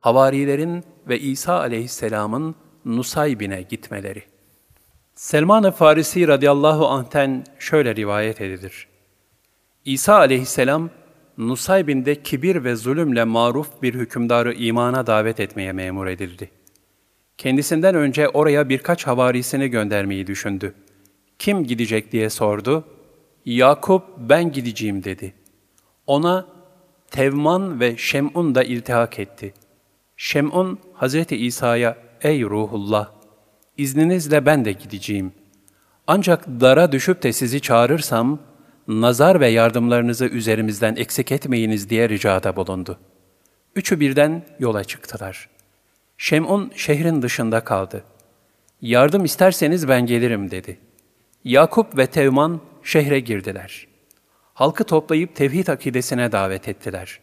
havarilerin ve İsa aleyhisselamın Nusaybin'e gitmeleri. Selman-ı Farisi radıyallahu anh'ten şöyle rivayet edilir. İsa aleyhisselam, Nusaybin'de kibir ve zulümle maruf bir hükümdarı imana davet etmeye memur edildi. Kendisinden önce oraya birkaç havarisini göndermeyi düşündü. Kim gidecek diye sordu. Yakup ben gideceğim dedi. Ona Tevman ve Şem'un da iltihak etti. Şem'un Hazreti İsa'ya ey ruhullah izninizle ben de gideceğim. Ancak dara düşüp de sizi çağırırsam nazar ve yardımlarınızı üzerimizden eksik etmeyiniz diye ricada bulundu. Üçü birden yola çıktılar. Şem'un şehrin dışında kaldı. Yardım isterseniz ben gelirim dedi. Yakup ve Tevman şehre girdiler. Halkı toplayıp tevhid akidesine davet ettiler.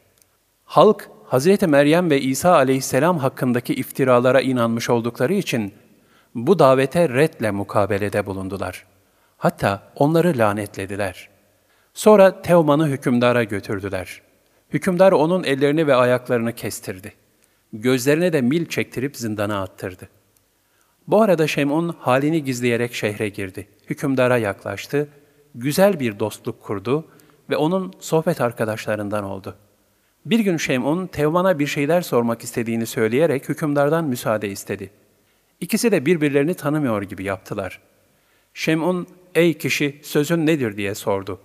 Halk, Hazreti Meryem ve İsa aleyhisselam hakkındaki iftiralara inanmış oldukları için bu davete redle mukabelede bulundular. Hatta onları lanetlediler. Sonra Teoman'ı hükümdara götürdüler. Hükümdar onun ellerini ve ayaklarını kestirdi. Gözlerine de mil çektirip zindana attırdı. Bu arada Şem'un halini gizleyerek şehre girdi. Hükümdara yaklaştı, güzel bir dostluk kurdu ve onun sohbet arkadaşlarından oldu. Bir gün Şem'un Tevman'a bir şeyler sormak istediğini söyleyerek hükümdardan müsaade istedi. İkisi de birbirlerini tanımıyor gibi yaptılar. Şem'un, ey kişi sözün nedir diye sordu.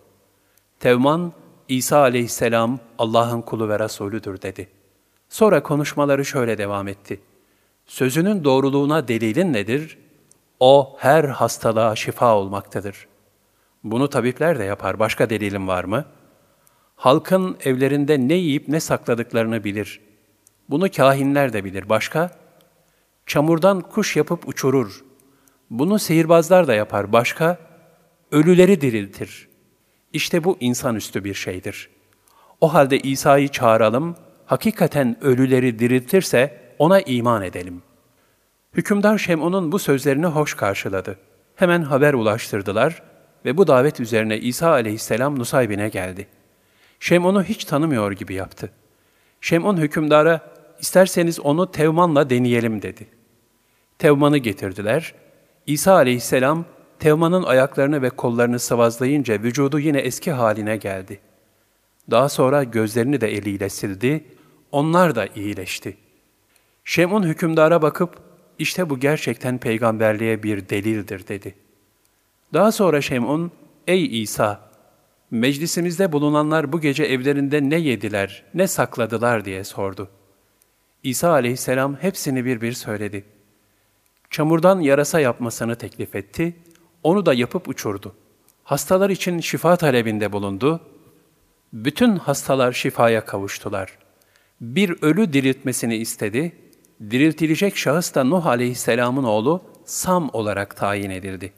Tevman, İsa aleyhisselam Allah'ın kulu ve Resulüdür dedi. Sonra konuşmaları şöyle devam etti. Sözünün doğruluğuna delilin nedir? O her hastalığa şifa olmaktadır. Bunu tabipler de yapar. Başka delilin var mı? Halkın evlerinde ne yiyip ne sakladıklarını bilir. Bunu kahinler de bilir. Başka? Çamurdan kuş yapıp uçurur. Bunu sihirbazlar da yapar. Başka? Ölüleri diriltir. İşte bu insanüstü bir şeydir. O halde İsa'yı çağıralım, hakikaten ölüleri diriltirse ona iman edelim. Hükümdar Şem'un'un bu sözlerini hoş karşıladı. Hemen haber ulaştırdılar ve bu davet üzerine İsa aleyhisselam Nusaybin'e geldi. Şem'un'u hiç tanımıyor gibi yaptı. Şem'un hükümdara, isterseniz onu Tevman'la deneyelim dedi. Tevman'ı getirdiler. İsa aleyhisselam, Tevman'ın ayaklarını ve kollarını sıvazlayınca vücudu yine eski haline geldi. Daha sonra gözlerini de eliyle sildi, onlar da iyileşti. Şem'un hükümdara bakıp, işte bu gerçekten peygamberliğe bir delildir dedi. Daha sonra Şem'un, ey İsa, meclisimizde bulunanlar bu gece evlerinde ne yediler, ne sakladılar diye sordu. İsa aleyhisselam hepsini bir bir söyledi. Çamurdan yarasa yapmasını teklif etti, onu da yapıp uçurdu. Hastalar için şifa talebinde bulundu. Bütün hastalar şifaya kavuştular. Bir ölü diriltmesini istedi. Diriltilecek şahıs da Nuh aleyhisselamın oğlu Sam olarak tayin edildi.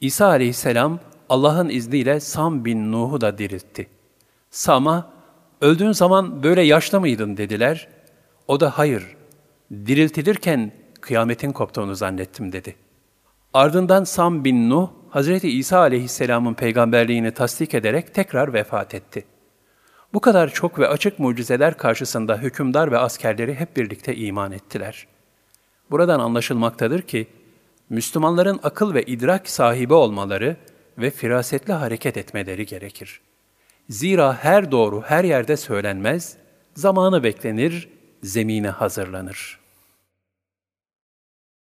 İsa aleyhisselam Allah'ın izniyle Sam bin Nuh'u da diriltti. Sam'a, öldüğün zaman böyle yaşlı mıydın dediler. O da hayır, diriltilirken kıyametin koptuğunu zannettim dedi. Ardından Sam bin Nuh, Hazreti İsa aleyhisselamın peygamberliğini tasdik ederek tekrar vefat etti. Bu kadar çok ve açık mucizeler karşısında hükümdar ve askerleri hep birlikte iman ettiler. Buradan anlaşılmaktadır ki, Müslümanların akıl ve idrak sahibi olmaları ve firasetli hareket etmeleri gerekir. Zira her doğru her yerde söylenmez, zamanı beklenir, zemine hazırlanır.''